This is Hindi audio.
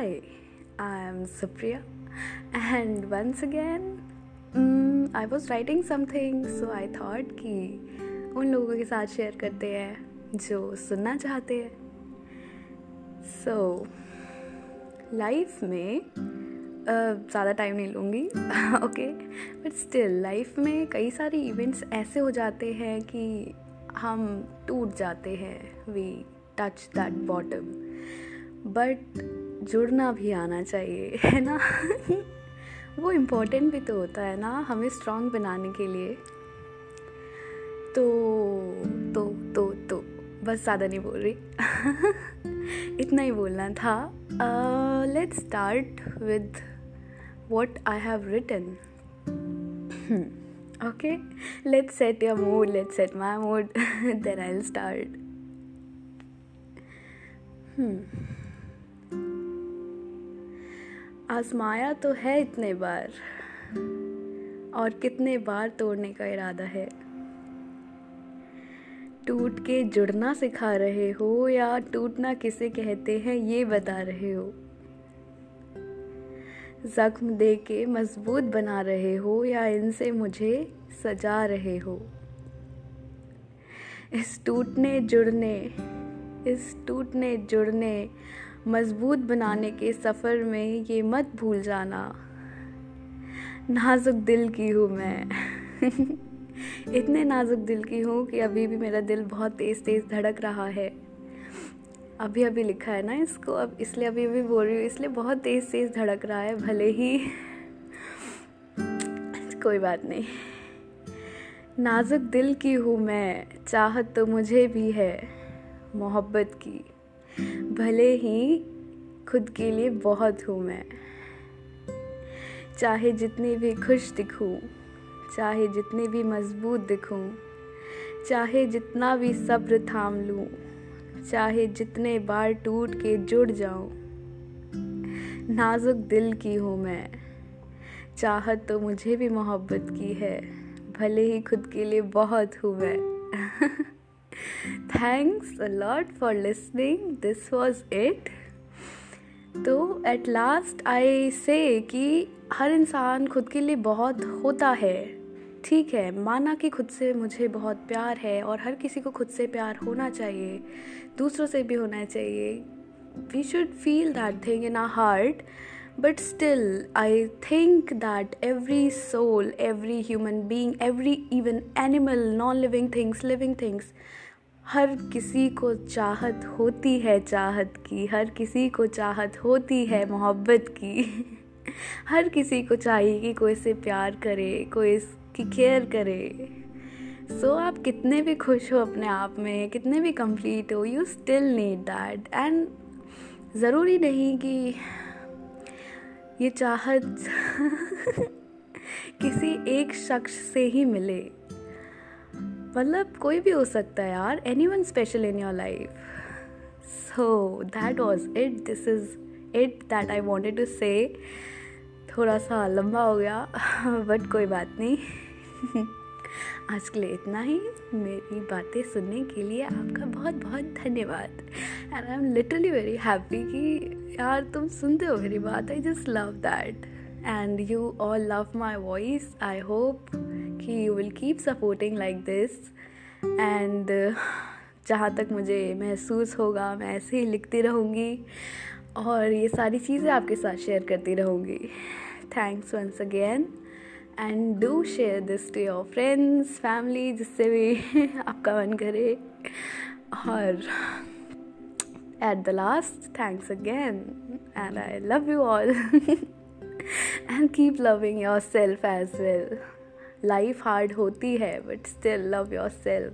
Hi, I am Supriya, and once again, um, I was writing something, so I thought कि उन लोगों के साथ शेयर करते हैं जो सुनना चाहते हैं। सो so, लाइफ में uh, ज़्यादा टाइम नहीं लूँगी ओके बट स्टिल लाइफ में कई सारे इवेंट्स ऐसे हो जाते हैं कि हम टूट जाते हैं we touch that bottom but जुड़ना भी आना चाहिए, है ना? वो इम्पोर्टेंट भी तो होता है ना, हमें स्ट्रांग बनाने के लिए। तो तो तो तो बस ज़्यादा नहीं बोल रही। इतना ही बोलना था। Let's start with what I have written okay let's set your mood let's set my mood then I start आजमाया तो है इतने बार, और कितने बार तोड़ने का इरादा है। टूट के जुड़ना सिखा रहे हो या टूटना किसे कहते हैं, ये बता रहे हो। जख्म दे के मज़बूत बना रहे हो या इनसे मुझे सजा रहे हो। इस टूटने जुड़ने, इस टूटने जुड़ने मज़बूत बनाने के सफ़र में ये मत भूल जाना। नाजुक दिल की हूँ मैं। इतने नाजुक दिल की हूँ कि अभी भी मेरा दिल बहुत तेज़ तेज़ धड़क रहा है। अभी अभी लिखा है ना इसको। अब इसलिए अभी अभी बोल रही हूँ, इसलिए बहुत तेज़ तेज़ धड़क रहा है, भले ही। कोई बात नहीं। नाजुक दिल की हूँ मैं, चाहत तो मुझे भी है, मोहब्बत की। भले ही खुद के लिए बहुत हूँ मैं। चाहे जितनी भी खुश दिखूँ, चाहे जितनी भी मज़बूत दिखूँ, चाहे जितना भी सब्र थाम लूँ, चाहे जितने बार टूट के जुड़ जाऊँ, नाजुक दिल की हूँ मैं। चाहत तो मुझे भी मोहब्बत की है, भले ही खुद के लिए बहुत हूँ मैं। Thanks a lot for listening this was it तो एट लास्ट आई से कि हर इंसान खुद के लिए बहुत होता है। ठीक है, माना कि खुद से मुझे बहुत प्यार है और हर किसी को खुद से प्यार होना चाहिए, दूसरों से भी होना चाहिए। We should feel that thing in a heart but still i think that every soul every human being every even animal non living things living things हर किसी को चाहत होती है चाहत की। हर किसी को चाहत होती है मोहब्बत की। हर किसी को चाहिए कि कोई से प्यार करे कोई इसकी केयर करे। सो so, आप कितने भी खुश हो अपने आप में कितने भी कंप्लीट हो you still need that and ज़रूरी नहीं कि ये चाहत किसी एक शख्स से ही मिले। मतलब कोई भी हो सकता है यार anyone special in your life so that was it this is it that I wanted to say थोड़ा सा लंबा हो गया बट कोई बात नहीं। आज के लिए इतना ही। मेरी बातें सुनने के लिए आपका बहुत बहुत धन्यवाद। And I am literally very happy कि यार, तुम सुनते हो मेरी बात? I just love that and you all love my voice I hope कि you will keep supporting like this and जहाँ तक मुझे महसूस होगा, मैं ऐसे ही लिखती रहूँगी और ये सारी चीज़ें आपके साथ शेयर करती रहूँगी। Thanks once again and do share this to your friends family जिससे भी आपका मन करे। और at the last thanks again and I love you all and keep loving yourself as well life hard होती है but still love yourself